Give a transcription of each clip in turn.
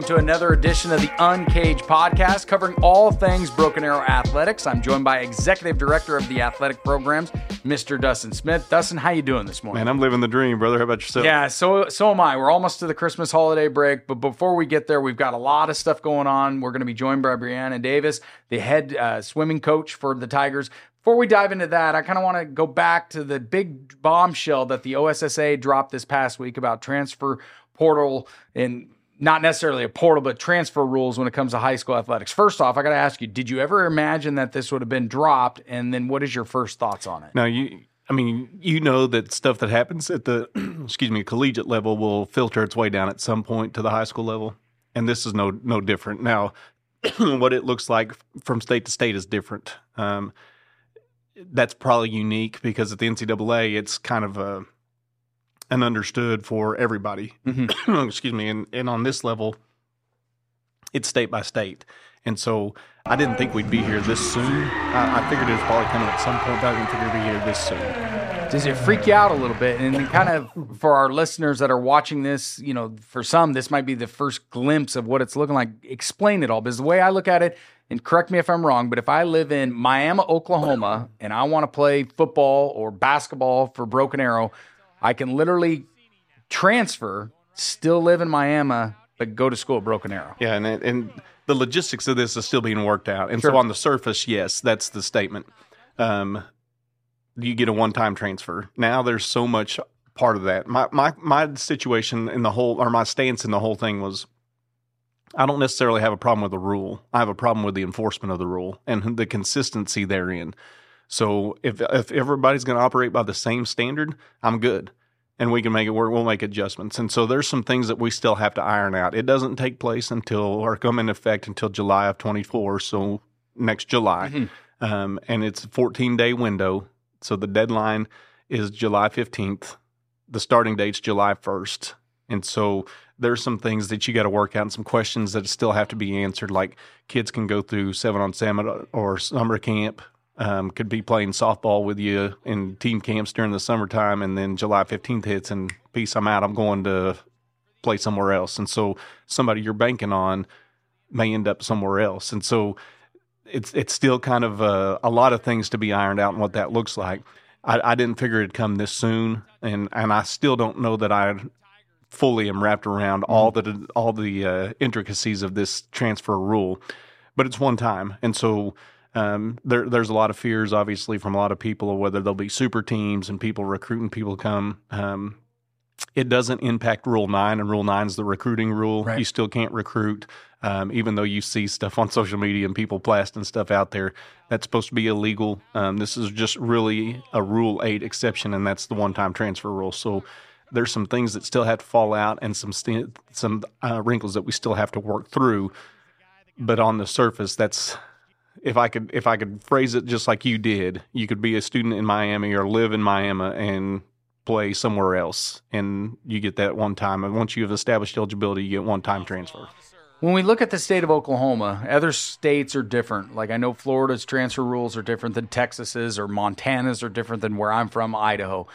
Welcome to another edition of the Uncaged podcast covering all things Broken Arrow athletics. I'm joined by Executive Director of the Athletic Programs, Mr. Dustin Smith. Dustin, how you doing this morning? Man, I'm living the dream, brother. How about yourself? Yeah, so so am I. We're almost to the Christmas holiday break, but before we get there, we've got a lot of stuff going on. We're going to be joined by Breonna Davis, the head uh, swimming coach for the Tigers. Before we dive into that, I kind of want to go back to the big bombshell that the OSSAA dropped this past week about transfer portal and not necessarily a portal, but transfer rules when it comes to high school athletics. First off, I got to ask you, did you ever imagine that this would have been dropped? And then what is your first thoughts on it? Now, you, I mean, you know that stuff that happens at the, excuse me, collegiate level will filter its way down at some point to the high school level. And this is no, no different. Now, what it looks like from state to state is different. Um, that's probably unique because at the NCAA, it's kind of a, and understood for everybody. Mm-hmm. Excuse me. And, and on this level, it's state by state. And so I didn't think we'd be here this soon. I, I figured it was probably coming at some point, but I didn't figure we'd be here this soon. Does it freak you out a little bit? And kind of for our listeners that are watching this, you know, for some, this might be the first glimpse of what it's looking like. Explain it all. Because the way I look at it, and correct me if I'm wrong, but if I live in Miami, Oklahoma, and I want to play football or basketball for Broken Arrow, I can literally transfer, still live in Miami, but go to school at Broken Arrow. Yeah, and and the logistics of this is still being worked out. And sure. so on the surface, yes, that's the statement. Um, you get a one-time transfer. Now there's so much part of that. My my my situation in the whole or my stance in the whole thing was I don't necessarily have a problem with the rule. I have a problem with the enforcement of the rule and the consistency therein. So if if everybody's going to operate by the same standard, I'm good, and we can make it work. We'll make adjustments. And so there's some things that we still have to iron out. It doesn't take place until or come into effect until July of 24. So next July, mm-hmm. um, and it's a 14 day window. So the deadline is July 15th. The starting date's July 1st. And so there's some things that you got to work out and some questions that still have to be answered. Like kids can go through seven on seven or summer camp um, could be playing softball with you in team camps during the summertime, and then July 15th hits, and peace, I'm out. I'm going to play somewhere else. And so somebody you're banking on may end up somewhere else. And so it's it's still kind of a, a lot of things to be ironed out and what that looks like. I, I, didn't figure it'd come this soon, and and I still don't know that I fully am wrapped around all the all the uh, intricacies of this transfer rule. But it's one time, and so um, there, there's a lot of fears, obviously, from a lot of people of whether there'll be super teams and people recruiting people come. Um, it doesn't impact Rule 9, and Rule 9 is the recruiting rule. Right. You still can't recruit, um, even though you see stuff on social media and people blasting stuff out there. That's supposed to be illegal. Um, this is just really a Rule 8 exception, and that's the one time transfer rule. So there's some things that still have to fall out and some, st- some uh, wrinkles that we still have to work through. But on the surface, that's if I could if I could phrase it just like you did, you could be a student in Miami or live in Miami and play somewhere else, and you get that one time. And once you have established eligibility, you get one time transfer. When we look at the state of Oklahoma, other states are different. Like I know Florida's transfer rules are different than Texas's, or Montana's are different than where I'm from, Idaho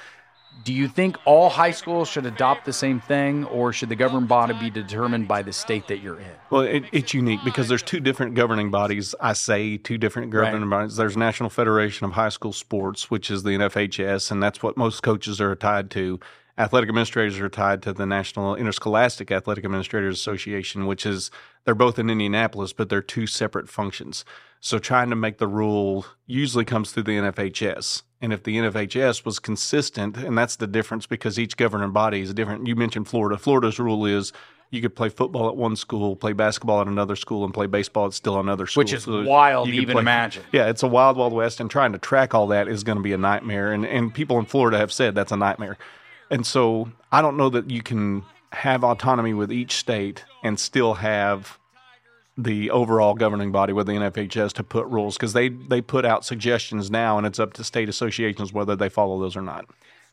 do you think all high schools should adopt the same thing, or should the governing body be determined by the state that you're in? Well, it, it's unique because there's two different governing bodies. I say two different governing right. bodies. There's National Federation of High School Sports, which is the NFHS, and that's what most coaches are tied to. Athletic administrators are tied to the National Interscholastic Athletic Administrators Association, which is they're both in Indianapolis, but they're two separate functions. So trying to make the rule usually comes through the NFHS. And if the NFHS was consistent, and that's the difference because each governing body is different. You mentioned Florida. Florida's rule is you could play football at one school, play basketball at another school, and play baseball at still another school. Which is so wild to even play, imagine. Yeah, it's a wild, wild west, and trying to track all that is going to be a nightmare. And and people in Florida have said that's a nightmare. And so I don't know that you can have autonomy with each state and still have the overall governing body with the NFHS to put rules because they they put out suggestions now and it's up to state associations whether they follow those or not.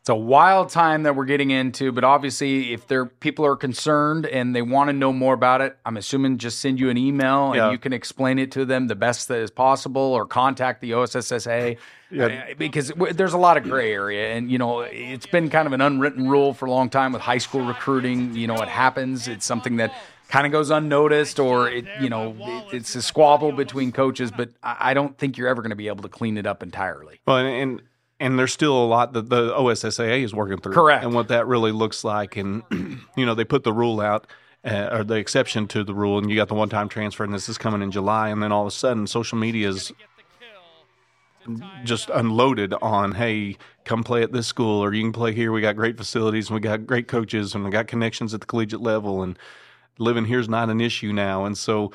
It's a wild time that we're getting into, but obviously, if there people are concerned and they want to know more about it, I'm assuming just send you an email and yeah. you can explain it to them the best that is possible, or contact the OSSAA yeah. Uh, because there's a lot of gray area, and you know it's been kind of an unwritten rule for a long time with high school recruiting. You know, it happens. It's something that kind of goes unnoticed, or it, you know, it, it's a squabble between coaches. But I, I don't think you're ever going to be able to clean it up entirely. Well, and, and and there's still a lot that the OSSAA is working through. Correct. And what that really looks like. And, you know, they put the rule out uh, or the exception to the rule, and you got the one time transfer, and this is coming in July. And then all of a sudden, social media is just unloaded on, hey, come play at this school, or you can play here. We got great facilities, and we got great coaches, and we got connections at the collegiate level, and living here is not an issue now. And so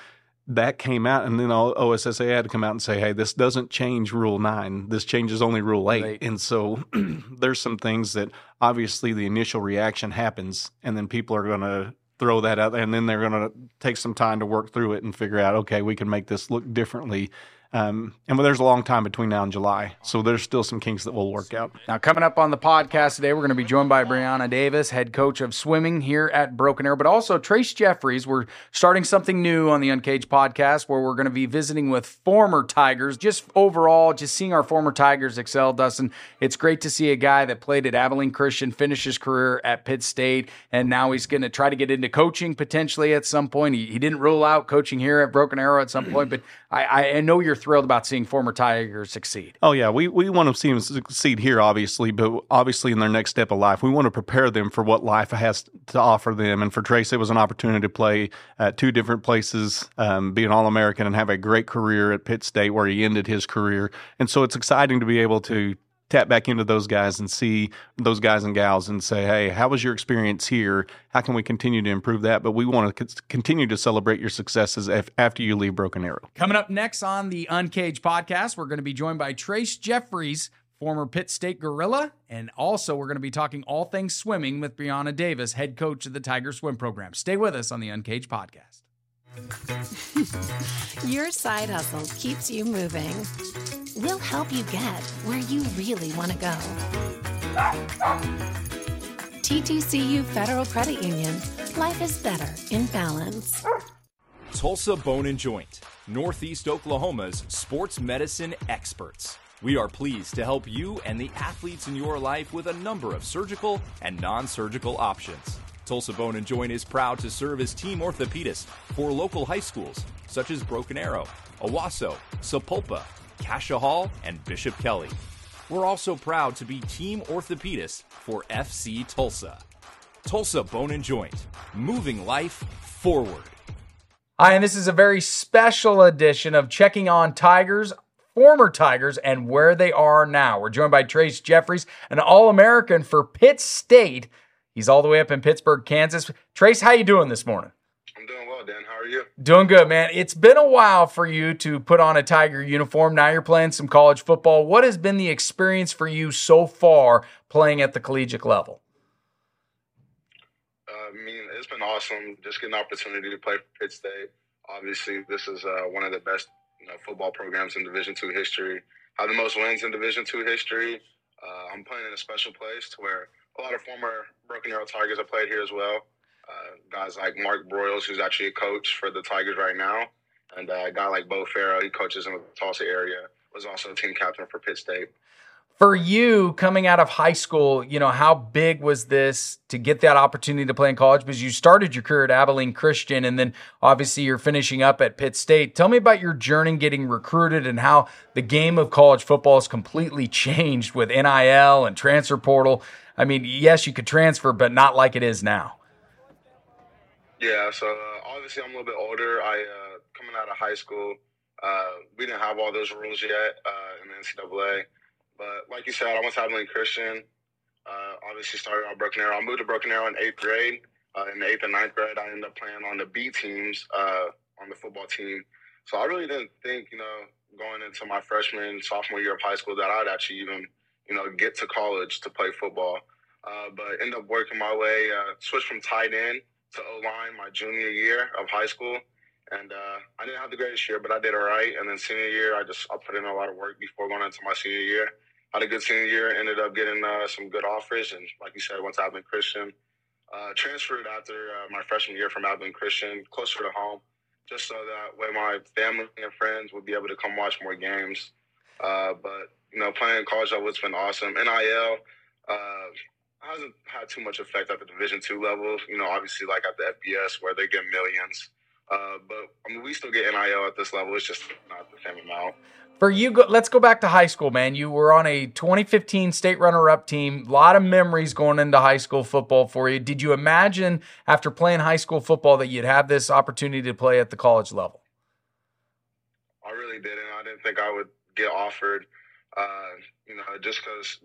that came out, and then OSSAA had to come out and say, hey, this doesn't change Rule 9. This changes only Rule 8. Right. And so there's some things that obviously the initial reaction happens, and then people are going to throw that out there, and then they're going to take some time to work through it and figure out, okay, we can make this look differently um, and there's a long time between now and July, so there's still some kinks that will work out. Now, coming up on the podcast today, we're going to be joined by Breonna Davis, head coach of swimming here at Broken Arrow, but also Trase Jeffries. We're starting something new on the Uncaged podcast where we're going to be visiting with former Tigers. Just overall, just seeing our former Tigers excel, Dustin. It's great to see a guy that played at Abilene Christian finish his career at Pitt State, and now he's going to try to get into coaching potentially at some point. He, he didn't rule out coaching here at Broken Arrow at some point, but I, I know you're thrilled about seeing former Tigers succeed. Oh yeah, we we want to see them succeed here, obviously, but obviously in their next step of life, we want to prepare them for what life has to offer them. And for Trase, it was an opportunity to play at two different places, um, be an All American, and have a great career at Pitt State, where he ended his career. And so it's exciting to be able to tap back into those guys and see those guys and gals and say, hey, how was your experience here? How can we continue to improve that? But we want to c- continue to celebrate your successes af- after you leave Broken Arrow. Coming up next on the Uncaged podcast, we're going to be joined by Trase Jeffries, former Pitt State Gorilla. And also, we're going to be talking all things swimming with Breonna Davis, head coach of the Tiger Swim Program. Stay with us on the Uncaged podcast. Your side hustle keeps you moving. We'll help you get where you really want to go. TTCU Federal Credit Union. Life is better in balance. Tulsa Bone and Joint, Northeast Oklahoma's sports medicine experts. We are pleased to help you and the athletes in your life with a number of surgical and non surgical options. Tulsa Bone and Joint is proud to serve as team orthopedist for local high schools such as Broken Arrow, Owasso, Sapulpa, Cascia Hall, and Bishop Kelly. We're also proud to be team orthopedist for FC Tulsa. Tulsa Bone and Joint, moving life forward. Hi, and this is a very special edition of Checking on Tigers, former Tigers, and where they are now. We're joined by Trase Jeffries, an All American for Pitt State He's all the way up in Pittsburg, Kansas. Trase, how you doing this morning? I'm doing well, Dan. How are you? Doing good, man. It's been a while for you to put on a Tiger uniform. Now you're playing some college football. What has been the experience for you so far playing at the collegiate level? Uh, I mean, it's been awesome just getting an opportunity to play for Pitt State. Obviously, this is uh, one of the best you know, football programs in Division two history. Have the most wins in Division two history. Uh, I'm playing in a special place to where a lot of former Broken Arrow Tigers have played here as well. Uh, guys like Mark Broyles, who's actually a coach for the Tigers right now, and uh, a guy like Bo Farrow, he coaches in the Tulsa area, was also team captain for Pitt State. For you coming out of high school, you know, how big was this to get that opportunity to play in college? Because you started your career at Abilene Christian and then obviously you're finishing up at Pitt State. Tell me about your journey getting recruited and how the game of college football has completely changed with NIL and transfer portal. I mean, yes, you could transfer, but not like it is now. Yeah, so uh, obviously I'm a little bit older. I uh, coming out of high school, uh, we didn't have all those rules yet uh, in the NCAA. But like you said, I went to Abilene Christian. Uh, obviously started on Broken Arrow. I moved to Broken Arrow in eighth grade. Uh, in the eighth and ninth grade, I ended up playing on the B teams on the football team. So I really didn't think, you know, going into my freshman, sophomore year of high school that I'd actually even you know, get to college to play football. But end up working my way, switched from tight end to O line my junior year of high school. And uh, I didn't have the greatest year, but I did all right. And then senior year, I just I put in a lot of work before going into my senior year. Had a good senior year, ended up getting uh, some good offers. And like you said, to Abilene Christian. Uh, transferred after uh, my freshman year from Abilene Christian, closer to home, just so that way my family and friends would be able to come watch more games. but you know, playing college level, it's been awesome. NIL, uh, hasn't had too much effect at the Division two level. You know, obviously like at the FBS where they get millions. Uh, but I mean, we still get NIL at this level. It's just not the same amount. For you, go, let's go back to high school, man. You were on a 2015 state runner-up team. A lot of memories going into high school football for you. Did you imagine after playing high school football that you'd have this opportunity to play at the college level? I really didn't. I didn't think I would get offered. Uh, you know, just because,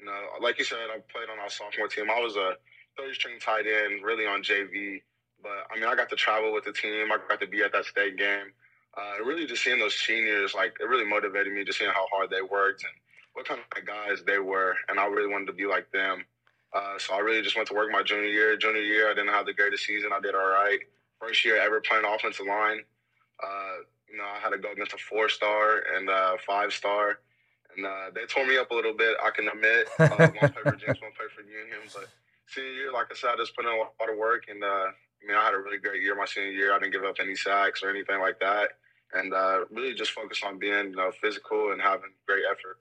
you know, like you said, I played on our sophomore team. I was a third string tight end, really on JV. But I mean, I got to travel with the team. I got to be at that state game uh, really just seeing those seniors, like it really motivated me, just seeing how hard they worked and what kind of guys they were, and I really wanted to be like them. Uh, so I really just went to work my junior year. Junior year, I didn't have the greatest season. I did all right. First year ever playing offensive line. Uh, you know, I had to go against a four star and a five star, and uh, they tore me up a little bit. I can admit. Uh, one play for Jenks, one play for Union, but senior year, like I said, I just put in a lot of work, and uh, I mean, I had a really great year my senior year. I didn't give up any sacks or anything like that and uh, really just focused on being you know, physical and having great effort.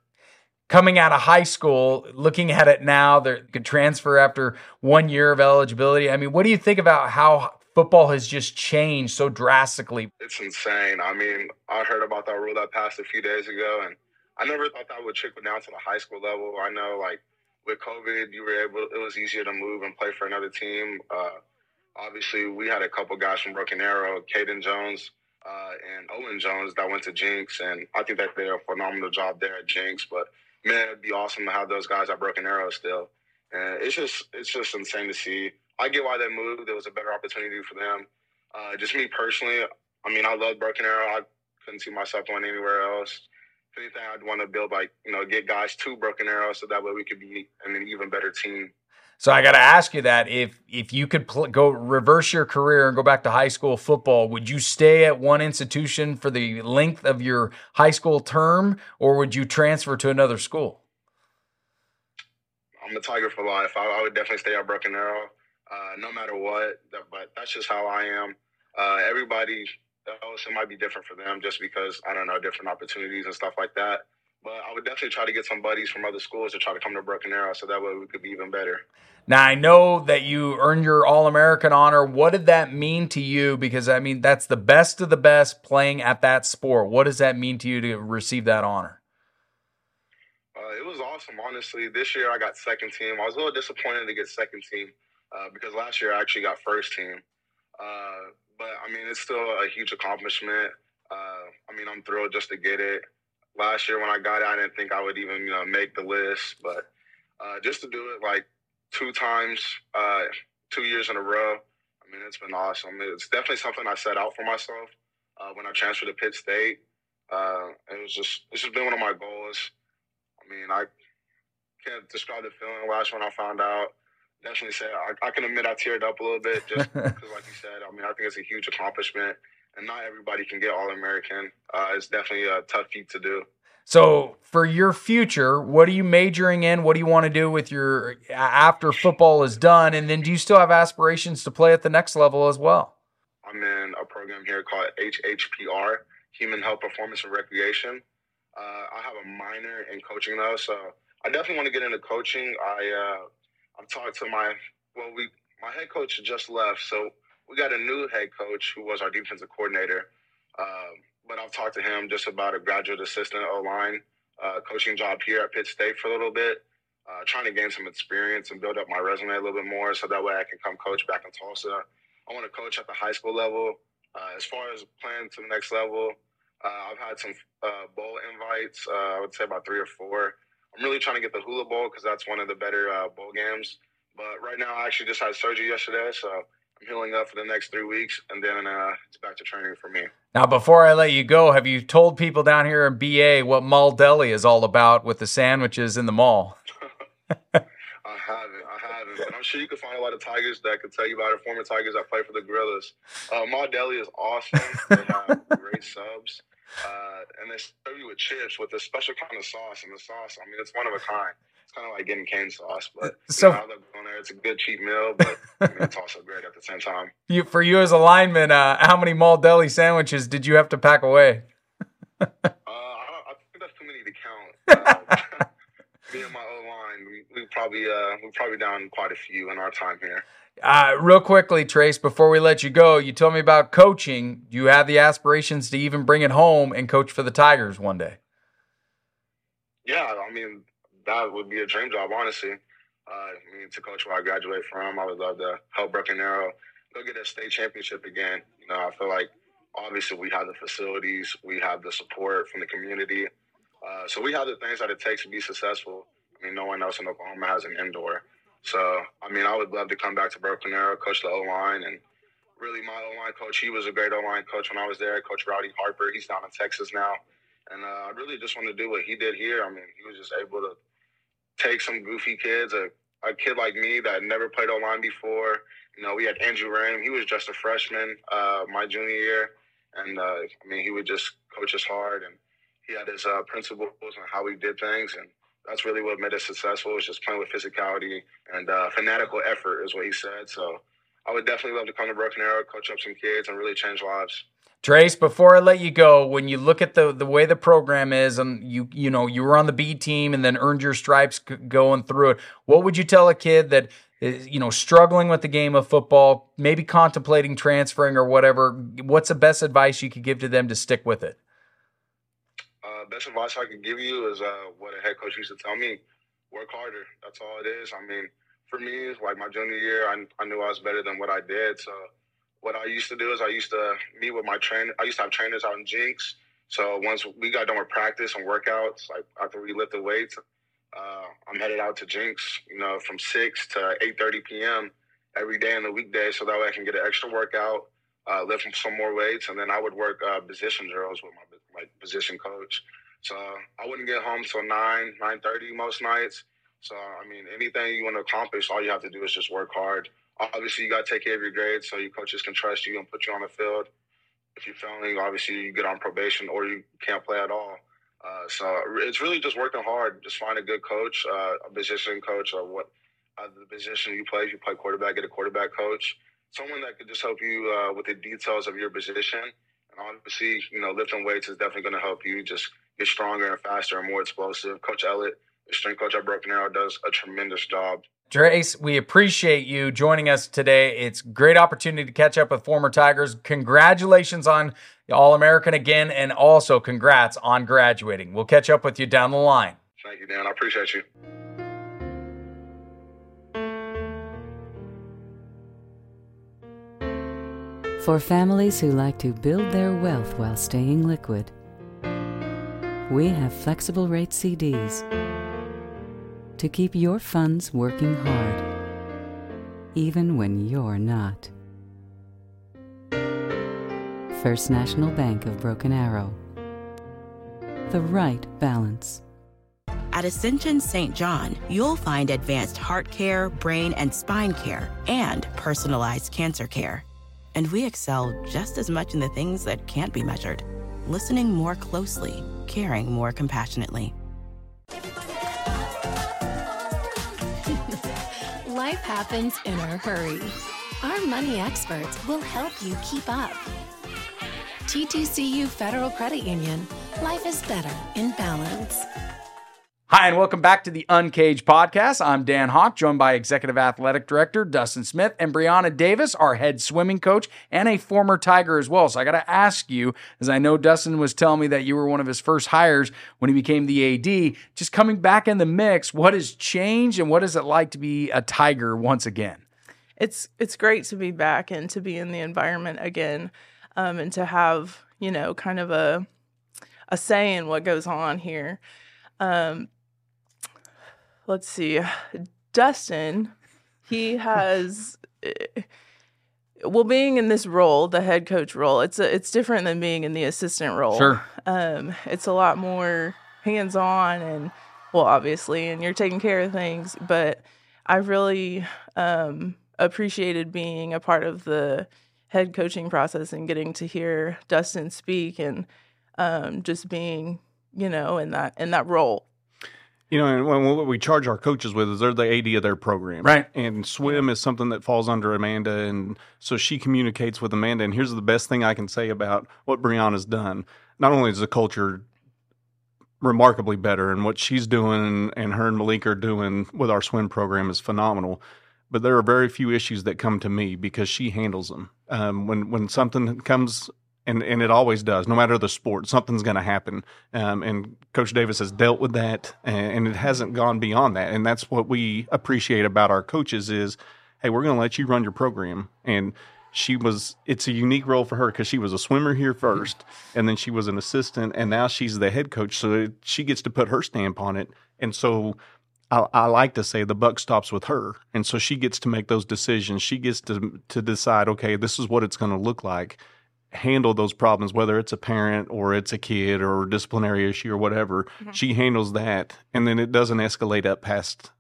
Coming out of high school, looking at it now, they could transfer after one year of eligibility. I mean, what do you think about how football has just changed so drastically? It's insane. I mean, I heard about that rule that passed a few days ago, and I never thought that would trickle down to the high school level. I know, like with COVID, you were able; it was easier to move and play for another team. Uh, obviously, we had a couple guys from Broken Arrow, Caden Jones uh, and Owen Jones that went to Jenks, and I think that they did a phenomenal job there at Jenks. But man, it'd be awesome to have those guys at Broken Arrow still. And it's just it's just insane to see. I get why they moved. There was a better opportunity for them. Uh, just me personally, I mean, I love Broken Arrow. I couldn't see myself going anywhere else. If anything, I'd want to build like you know get guys to Broken Arrow so that way we could be an even better team so I got to ask you that if if you could pl- go reverse your career and go back to high school football, would you stay at one institution for the length of your high school term, or would you transfer to another school? I'm a Tiger for life. I, I would definitely stay at Broken Arrow, uh, no matter what. But that's just how I am. Uh, everybody it might be different for them, just because I don't know different opportunities and stuff like that. But I would definitely try to get some buddies from other schools to try to come to Broken Arrow, so that way we could be even better. Now I know that you earned your All American honor. What did that mean to you? Because I mean, that's the best of the best playing at that sport. What does that mean to you to receive that honor? Uh, it was awesome, honestly. This year I got second team. I was a little disappointed to get second team uh, because last year I actually got first team. Uh, but I mean, it's still a huge accomplishment. Uh, I mean, I'm thrilled just to get it. Last year when I got it, I didn't think I would even you know make the list, but uh, just to do it like two times, uh, two years in a row. I mean, it's been awesome. It's definitely something I set out for myself uh, when I transferred to Pitt State. Uh, it was just it's just been one of my goals. I mean, I can't describe the feeling last when I found out. Definitely say I, I can admit I teared up a little bit just because, like you said, I mean, I think it's a huge accomplishment, and not everybody can get All American. Uh, it's definitely a tough feat to do. So, for your future, what are you majoring in? What do you want to do with your after football is done? And then, do you still have aspirations to play at the next level as well? I'm in a program here called HHPR, Human Health Performance and Recreation. Uh, I have a minor in coaching though, so I definitely want to get into coaching. I uh, I've talked to my well, we my head coach just left, so we got a new head coach who was our defensive coordinator. Um, but I've talked to him just about a graduate assistant O line uh, coaching job here at Pitt State for a little bit, uh, trying to gain some experience and build up my resume a little bit more so that way I can come coach back in Tulsa. I want to coach at the high school level. Uh, as far as playing to the next level, uh, I've had some uh, bowl invites, uh, I would say about three or four. I'm really trying to get the Hula Bowl because that's one of the better bowl games. But right now, I actually just had surgery yesterday, so I'm healing up for the next three weeks, and then uh, it's back to training for me. Now, before I let you go, have you told people down here in BA what Mall Deli is all about with the sandwiches in the mall? I haven't. I haven't. But I'm sure you can find a lot of Tigers that could tell you about it. Former Tigers that play for the Gorillas. Uh, Mall Deli is awesome. they have great subs. Uh, and they serve you with chips with a special kind of sauce. And the sauce, I mean, it's one of a kind it's kind of like getting cane sauce, but so you know, I love going there. It's a good cheap meal, but I mean, it's also great at the same time. You, for you as a lineman, uh, how many mall deli sandwiches did you have to pack away? uh, I, I, think that's too many to count. Me and my O line, we, we probably uh, we're probably down quite a few in our time here. Uh, real quickly, Trase, before we let you go, you told me about coaching. Do you have the aspirations to even bring it home and coach for the Tigers one day? Yeah, I mean that would be a dream job, honestly. Uh, I mean, to coach where I graduate from, I would love to help Broken Arrow go get a state championship again. You know, I feel like obviously we have the facilities, we have the support from the community, uh, so we have the things that it takes to be successful. I mean, no one else in Oklahoma has an indoor. So, I mean, I would love to come back to Broken Arrow, coach the O line, and really my O line coach. He was a great O line coach when I was there. Coach Rowdy Harper. He's down in Texas now, and uh, I really just want to do what he did here. I mean, he was just able to take some goofy kids, a, a kid like me that never played O line before. You know, we had Andrew Ram. He was just a freshman uh, my junior year, and uh, I mean, he would just coach us hard, and he had his uh, principles on how we did things, and that's really what made us successful. Was just playing with physicality and uh, fanatical effort, is what he said. So I would definitely love to come to Broken Arrow, coach up some kids, and really change lives. Trase, before I let you go, when you look at the the way the program is, and you you know you were on the B team and then earned your stripes going through it, what would you tell a kid that is you know struggling with the game of football, maybe contemplating transferring or whatever? What's the best advice you could give to them to stick with it? Best advice I can give you is uh, what a head coach used to tell me: work harder. That's all it is. I mean, for me, like my junior year, I, I knew I was better than what I did, so what I used to do is I used to meet with my trainer. I used to have trainers out in Jenks. So once we got done with practice and workouts, like after we lifted weights, uh, I'm headed out to Jenks, you know, from six to eight thirty p.m. every day in the weekday, so that way I can get an extra workout, uh, lift some more weights, and then I would work uh, position drills with my my position coach. So I wouldn't get home till nine nine thirty most nights. So I mean, anything you want to accomplish, all you have to do is just work hard obviously you got to take care of your grades so your coaches can trust you and put you on the field. If you're failing, obviously you get on probation or you can't play at all. Uh, so it's really just working hard. Just find a good coach, uh, a position coach, or what uh, the position you play. If you play quarterback, get a quarterback coach. Someone that could just help you uh, with the details of your position. And obviously, you know, lifting weights is definitely going to help you just get stronger and faster and more explosive. Coach Ellett, the strength coach at Broken Arrow, does a tremendous job. Trase, we appreciate you joining us today. It's great opportunity to catch up with former Tigers. Congratulations on All American again, and also congrats on graduating. We'll catch up with you down the line. Thank you, Dan. I appreciate you. For families who like to build their wealth while staying liquid, we have flexible rate CDs to keep your funds working hard, even when you're not. First National Bank of Broken Arrow. The right balance. At Ascension St. John, you'll find advanced heart care, brain and spine care, and personalized cancer care. And we excel just as much in the things that can't be measured listening more closely, caring more compassionately. Life happens in a hurry. Our money experts will help you keep up. TTCU Federal Credit Union. Life is better in balance. Hi, and welcome back to the Uncaged Podcast. I'm Dan Hawk, joined by Executive Athletic Director Dustin Smith and Breonna Davis, our head swimming coach and a former Tiger as well. So I got to ask you, as I know Dustin was telling me that you were one of his first hires when he became the AD, just coming back in the mix, what has changed and what is it like to be a Tiger once again? It's it's great to be back and to be in the environment again, um, and to have you know kind of a a say in what goes on here. Um, let's see, Dustin, he has. Eh, well, being in this role, the head coach role, it's a, it's different than being in the assistant role. Sure. Um, it's a lot more hands on and well, obviously, and you're taking care of things. But I really um, appreciated being a part of the head coaching process and getting to hear Dustin speak and um, just being, you know, in that in that role. You know, and what we charge our coaches with is they're the AD of their program. Right. And swim is something that falls under Amanda. And so she communicates with Amanda. And here's the best thing I can say about what Breonna's done. Not only is the culture remarkably better, and what she's doing and her and Malik are doing with our swim program is phenomenal. But there are very few issues that come to me because she handles them. Um, when when something comes and and it always does. No matter the sport, something's going to happen. Um, and Coach Davis has dealt with that, and, and, it hasn't gone beyond that. And that's what we appreciate about our coaches is, hey, we're going to let you run your program. And she was. It's a unique role for her because she was a swimmer here first, and then she was an assistant, and now she's the head coach. So it, she gets to put her stamp on it. And so I, I, like to say the buck stops with her, and so she gets to make those decisions. She gets to to decide, okay, this is what it's going to look like handle those problems, whether it's a parent or it's a kid or a disciplinary issue or whatever. Mm-hmm. She handles that, and then it doesn't escalate up past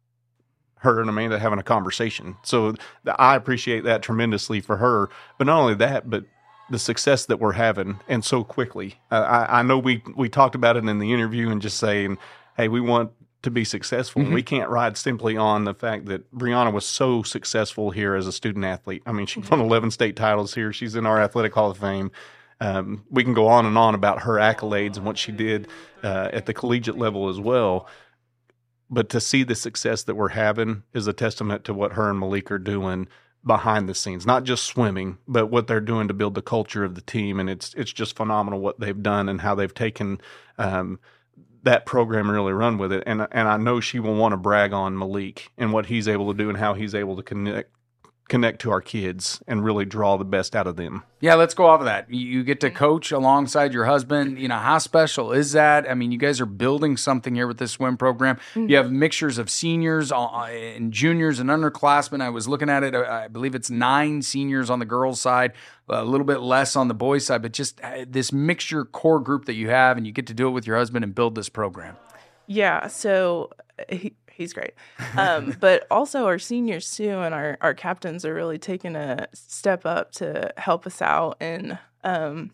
her and Amanda having a conversation. So I appreciate that tremendously for her. But not only that, but the success that we're having and so quickly. Uh, I, I know we we talked about it in the interview and just saying, hey, we want to be successful. Mm-hmm. We can't ride simply on the fact that Breonna was so successful here as a student athlete. I mean, she won 11 state titles here. She's in our Athletic Hall of Fame. Um, we can go on and on about her accolades and what she did uh, at the collegiate level as well. But to see the success that we're having is a testament to what her and Malik are doing behind the scenes, not just swimming, but what they're doing to build the culture of the team. And it's it's just phenomenal what they've done and how they've taken um, – that program really run with it. And and I know she will want to brag on Malik and what he's able to do and how he's able to connect connect to our kids and really draw the best out of them. Yeah, let's go off of that. You get to coach alongside your husband. You know, how special is that? I mean, you guys are building something here with this swim program. Mm-hmm. You have mixtures of seniors uh, and juniors and underclassmen. I was looking at it. Uh, I believe it's nine seniors on the girls' side, a little bit less on the boys' side, but just uh, this mixture core group that you have, and you get to do it with your husband and build this program. Yeah. So he, he's great. Um, but also our seniors too, and our our captains are really taking a step up to help us out in um,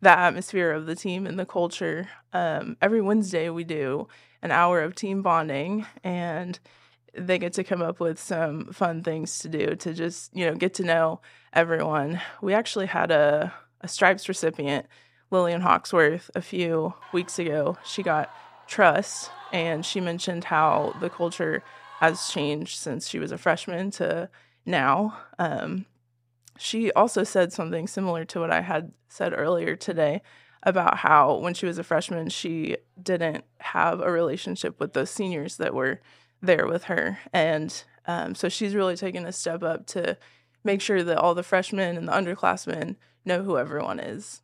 the atmosphere of the team and the culture. Um, every Wednesday we do an hour of team bonding, and they get to come up with some fun things to do to just you know get to know everyone. We actually had a a stripes recipient, Lillian Hawksworth, a few weeks ago. She got trust and she mentioned how the culture has changed since she was a freshman to now. Um, she also said something similar to what I had said earlier today about how when she was a freshman, she didn't have a relationship with those seniors that were there with her. And um, so she's really taken a step up to make sure that all the freshmen and the underclassmen know who everyone is.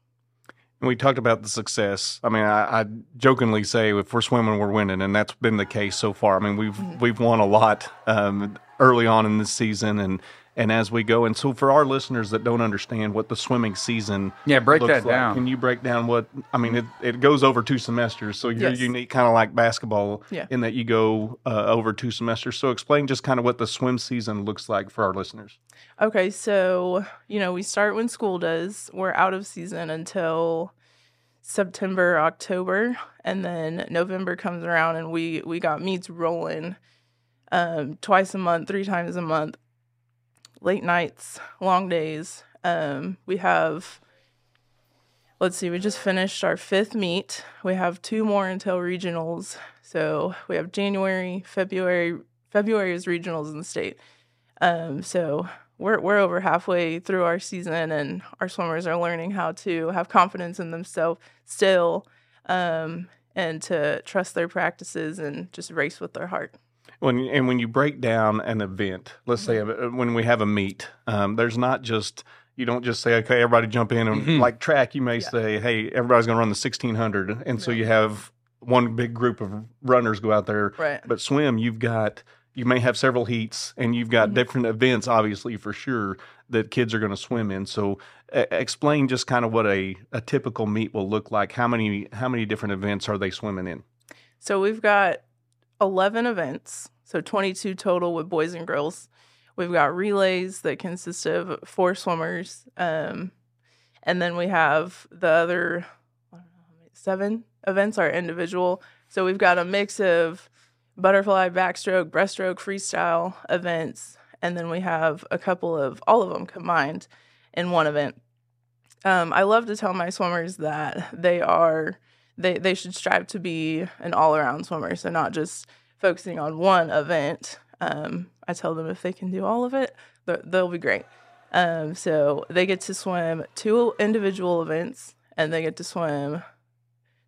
And we talked about the success. I mean, I, I, jokingly say if we're swimming, we're winning, and that's been the case so far. I mean, we've we've won a lot um, early on in this season, and and as we go. And so, for our listeners that don't understand what the swimming season, yeah, break that like, down. Can you break down what? I mean, it, it goes over two semesters, so you're yes. unique, kind of like basketball, yeah. in that you go uh, over two semesters. So, explain just kind of what the swim season looks like for our listeners. Okay, so you know we start when school does. We're out of season until September, October, and then November comes around and we we got meets rolling um, twice a month, three times a month, late nights, long days. Um, we have let's see, we just finished our fifth meet. We have two more until regionals. So we have January, February. February is regionals in the state. Um, so we're we're over halfway through our season, and our swimmers are learning how to have confidence in themselves still, um, and to trust their practices and just race with their heart. When and when you break down an event, let's say mm-hmm. when we have a meet, um, there's not just you don't just say okay, everybody jump in and mm-hmm. like track. You may yeah. say, hey, everybody's going to run the 1600, and so you have one big group of runners go out there. Right. But swim, you've got you may have several heats and you've got mm-hmm. different events obviously for sure that kids are going to swim in so uh, explain just kind of what a, a typical meet will look like how many how many different events are they swimming in so we've got 11 events so 22 total with boys and girls we've got relays that consist of four swimmers um, and then we have the other seven events are individual so we've got a mix of butterfly, backstroke, breaststroke, freestyle events, and then we have a couple of all of them combined in one event. Um, I love to tell my swimmers that they are they they should strive to be an all around swimmer, so not just focusing on one event. Um, I tell them if they can do all of it, they'll be great. Um, so they get to swim two individual events, and they get to swim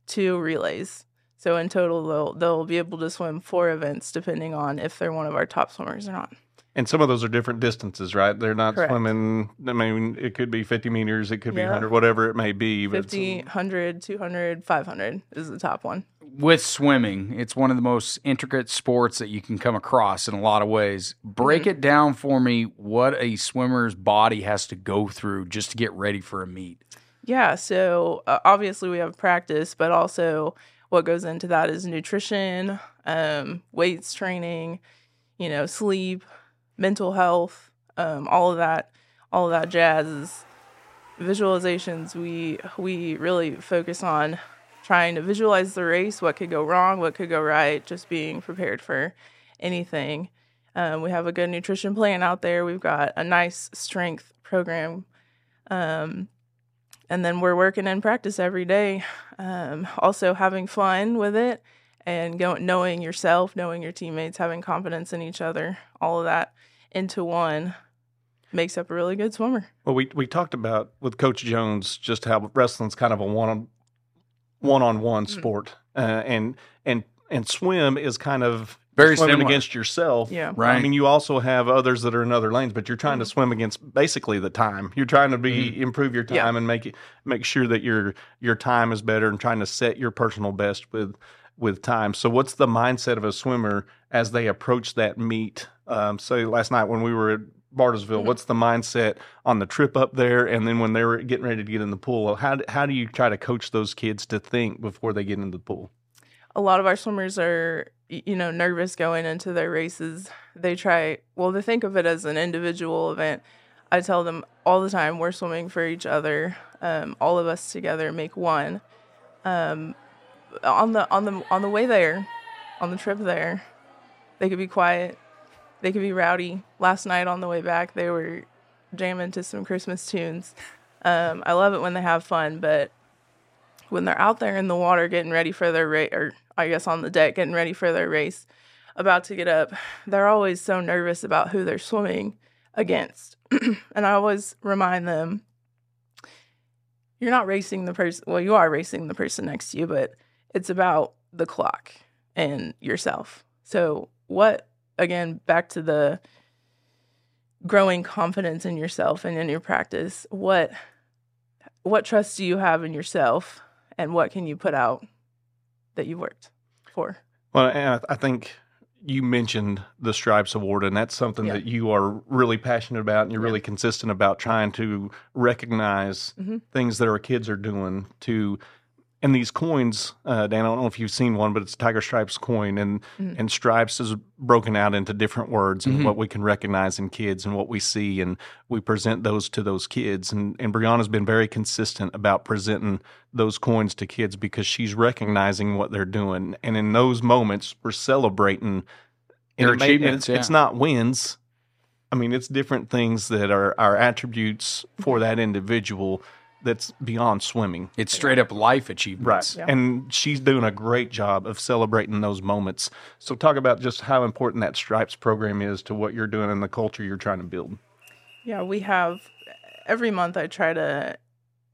two relays. So in total, they'll they'll be able to swim four events, depending on if they're one of our top swimmers or not. And some of those are different distances, right? They're not Correct. swimming. I mean, it could be 50 meters, it could be Yeah. 100, whatever it may be. But 50, 100, 200, 500 is the top one. with swimming, it's one of the most intricate sports that you can come across in a lot of ways. Break Mm-hmm. it down for me what a swimmer's body has to go through just to get ready for a meet. Yeah, so uh, obviously we have practice, but also what goes into that is nutrition, um, weights training, you know, sleep, mental health, um, all of that, all of that jazz is visualizations. We we really focus on trying to visualize the race, what could go wrong, what could go right, just being prepared for anything. Um, we have a good nutrition plan out there. We've got a nice strength program. Um, and then we're working in practice every day. Um, also having fun with it and going, knowing yourself, knowing your teammates, having confidence in each other, all of that into one makes up a really good swimmer. Well, we we talked about with Coach Jones just how wrestling's kind of a one one on one Mm-hmm. sport, uh, and and and swim is kind of Very swimming similar. against yourself. Yeah. Right. I mean, you also have others that are in other lanes, but you're trying to Mhm. swim against basically the time. You're trying to be improve your time Yeah. and make it make sure that your your time is better and trying to set your personal best with with time. So, what's the mindset of a swimmer as they approach that meet? Um, say last night when we were at Bartlesville, Mhm. what's the mindset on the trip up there, and then when they were getting ready to get in the pool? How how do you try to coach those kids to think before they get into the pool? a lot of our swimmers are you know nervous going into their races they try well they think of it as an individual event i tell them all the time we're swimming for each other um, all of us together make one um, on the on the on the way there on the trip there they could be quiet. They could be rowdy. Last night on the way back they were jamming to some christmas tunes. Um, i love it when they have fun but when they're out there in the water getting ready for their race, or I guess on the deck getting ready for their race, about to get up, they're always so nervous about who they're swimming against. and I always remind them you're not racing the person, well, you are racing the person next to you, but it's about the clock and yourself. So, what, again, back to the growing confidence in yourself and in your practice, what what trust do you have in yourself and what can you put out that you worked for Well, and I, think you mentioned the Stripes Award, and that's something Yeah. that you are really passionate about, and you're Yeah. really consistent about trying to recognize Mhm. things that our kids are doing to. And these coins, uh, Dan, I don't know if you've seen one, but it's Tiger Stripes coin, and Mhm. and stripes is broken out into different words and Mhm. what we can recognize in kids and what we see, and we present those to those kids. And and Breonna's been very consistent about presenting those coins to kids because she's recognizing what they're doing, and in those moments, we're celebrating and Their it may- and achievements, It's, it's not wins. I mean, it's different things that are are attributes for that individual that's beyond swimming. It's straight up life achievements. Yeah. And she's doing a great job of celebrating those moments. So, talk about just how important that Stripes program is to what you're doing and the culture you're trying to build. yeah we have every month i try to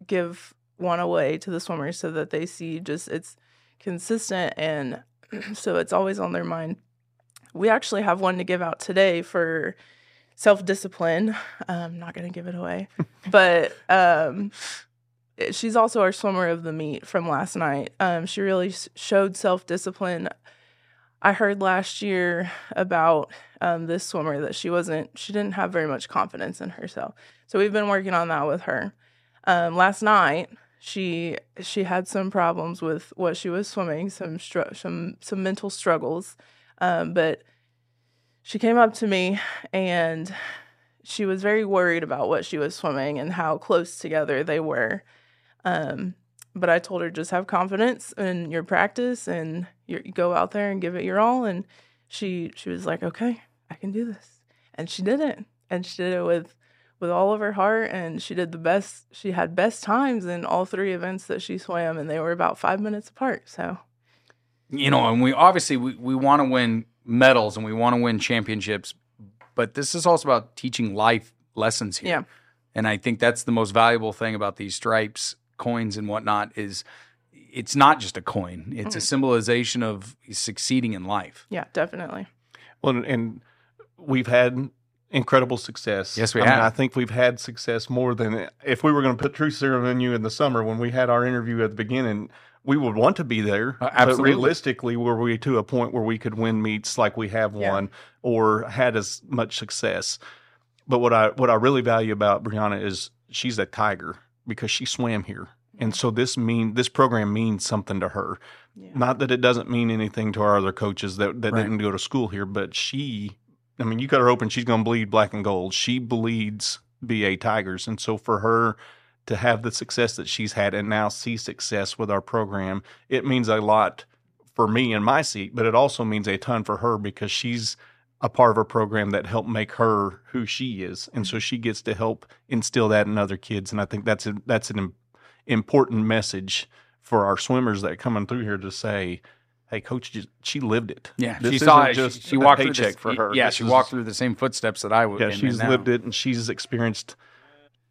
give one away to the swimmers so that they see just it's consistent and so it's always on their mind we actually have one to give out today for self-discipline. I'm not going to give it away. But um she's also our swimmer of the meet from last night. Um she really s- showed self-discipline. I heard last year about um, this swimmer that she wasn't she didn't have very much confidence in herself. So we've been working on that with her. Um, last night she she had some problems with what she was swimming some str- some some mental struggles. Um, but she came up to me and she was very worried about what she was swimming and how close together they were. Um, but I told her just have confidence in your practice and go out there and give it your all. And she she was like, okay, I can do this, and she did it, and she did it with with all of her heart. And she did the best she had best times in all three events that she swam and they were about five minutes apart. So you know and we obviously we, we want to win medals and we want to win championships but this is also about teaching life lessons here yeah and i think that's the most valuable thing about these stripes coins and whatnot is it's not just a coin it's a symbolization of succeeding in life yeah definitely Well, and we've had incredible success. Yes, we I mean, have. I think we've had success more than if we were going to put Truth Serum in you in the summer when we had our interview at the beginning. We would want to be there, Uh, but realistically, were we to a point where we could win meets like we have Yeah. won or had as much success? But what I what I really value about Breonna is she's a tiger because she swam here, and so this mean this program means something to her. yeah Not that it doesn't mean anything to our other coaches that, that Right. didn't go to school here, but she, I mean, you cut her open, she's going to bleed black and gold. She bleeds BA Tigers. And so for her to have the success that she's had and now see success with our program, it means a lot for me in my seat, but it also means a ton for her because she's a part of a program that helped make her who she is. And so mm-hmm. she gets to help instill that in other kids. And I think that's a, that's an important message for our swimmers that are coming through here to say, "Hey, coach, she lived it. yeah This she saw it just she, she a walked through this, for her. yeah This she is- walked through the same footsteps that i would Yeah, she's lived it, and she's experienced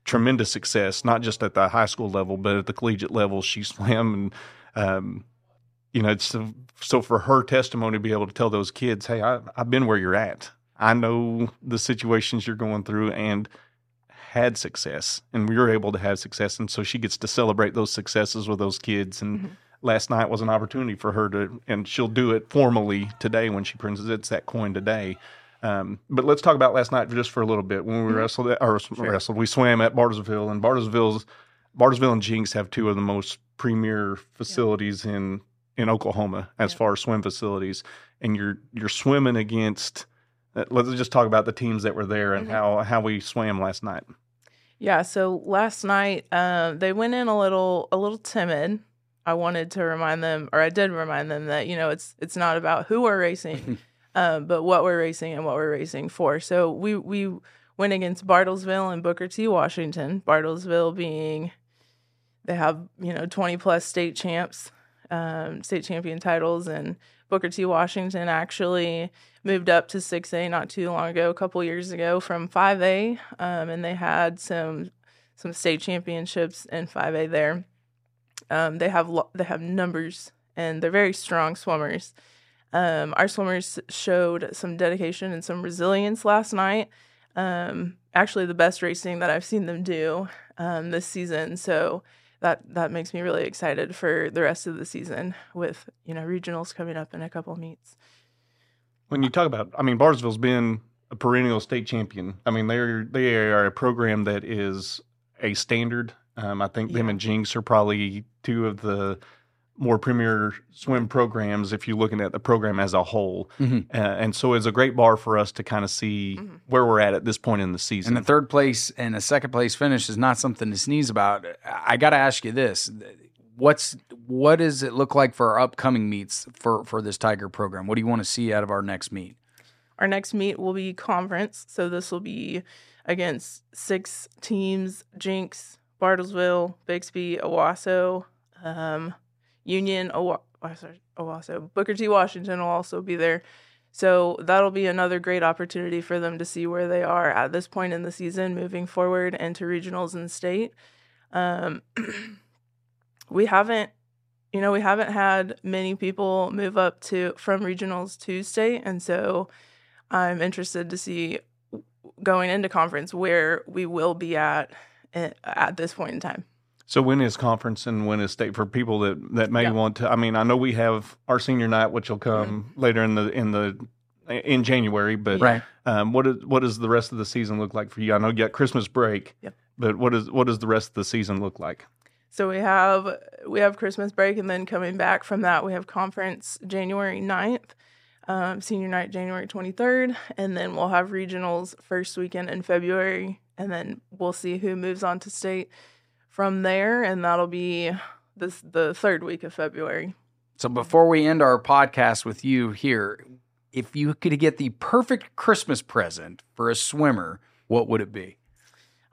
tremendous success, not just at the high school level, but at the collegiate level. She swam, and um, you know, it's so for her testimony to be able to tell those kids, "Hey, I, I've been where you're at. I know the situations you're going through, and." had success and we were able to have success and so she gets to celebrate those successes with those kids and Mhm. last night was an opportunity for her to and she'll do it formally today when she presents that coin today um, but let's talk about last night just for a little bit. When we wrestled at, or wrestled we swam at bartlesville and bartlesville's bartlesville and jenks have two of the most premier facilities in in oklahoma as Yeah. far as swim facilities. And you're you're swimming against uh, let's just talk about the teams that were there and Mhm. how how we swam last night. Yeah, so last night um, they went in a little a little timid. I wanted to remind them, or I did remind them that you know it's it's not about who we're racing, um, but what we're racing and what we're racing for. So we we went against Bartlesville and Booker T. Washington. Bartlesville being they have you know twenty plus state champs, um, state champion titles, and Booker T. Washington actually moved up to 6A not too long ago, a couple years ago from 5A, um, and they had some some state championships in 5A there. Um, they have lo- they have numbers and they're very strong swimmers. Um, our swimmers showed some dedication and some resilience last night. Um, actually, the best racing that I've seen them do um, this season. So that that makes me really excited for the rest of the season with you know regionals coming up in a couple meets. When you talk about, I mean, Bartlesville's been a perennial state champion. I mean, they're they are a program that is a standard. Um, I think them and Jenks are probably two of the more premier swim programs if you're looking at the program as a whole. Mhm. Uh, and so it's a great bar for us to kind of see Mhm. where we're at at this point in the season. And a third place and a second place finish is not something to sneeze about. I got to ask you this: what's what does it look like for our upcoming meets for for this Tiger program? What do you want to see out of our next meet? Our next meet will be conference, so this will be against six teams: Jenks, Bartlesville, Bixby, Owasso, um, Union, Owa- oh, Owasso, Booker T. Washington will also be there. So that'll be another great opportunity for them to see where they are at this point in the season, moving forward into regionals and state. Um, we haven't you know we haven't had many people move up to from regionals to state and so i'm interested to see going into conference where we will be at at, at this point in time So when is conference and when is state for people that that may Yeah. want to? I mean, I know we have our senior night, which will come later in the in the in January, but Right. um, what is what does the rest of the season look like for you? I know you got Christmas break, Yep. but what is what does the rest of the season look like? so we have we have christmas break and then coming back from that we have conference january 9th um, senior night january 23rd and then we'll have regionals first weekend in february and then we'll see who moves on to state from there and that'll be this the third week of february So before we end our podcast with you here, if you could get the perfect Christmas present for a swimmer, what would it be?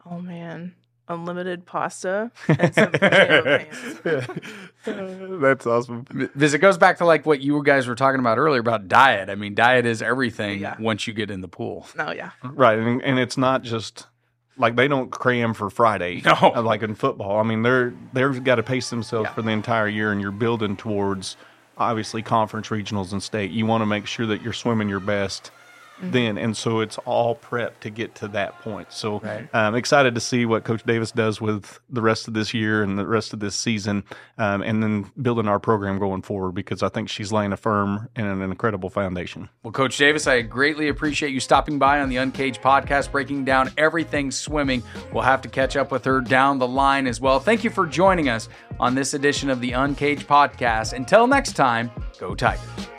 Oh man, unlimited pasta and some pants. That's awesome. Because it goes back to like what you guys were talking about earlier about diet. I mean, diet is everything Yeah. once you get in the pool. Oh yeah. Right, and, and it's not just like they don't cram for Friday. No. uh, like in football. I mean, they're they've got to pace themselves Yeah. for the entire year, and you're building towards obviously conference, regionals, and state. You want to make sure that you're swimming your best. Mm-hmm. Then and so it's all prep to get to that point. So Right. I'm excited to see what Coach Davis does with the rest of this year and the rest of this season, um, and then building our program going forward because I think she's laying a firm and an incredible foundation. Well, Coach Davis, I greatly appreciate you stopping by on the Uncaged podcast, breaking down everything swimming. We'll have to catch up with her down the line as well. Thank you for joining us on this edition of the Uncaged podcast. Until next time, go Tigers.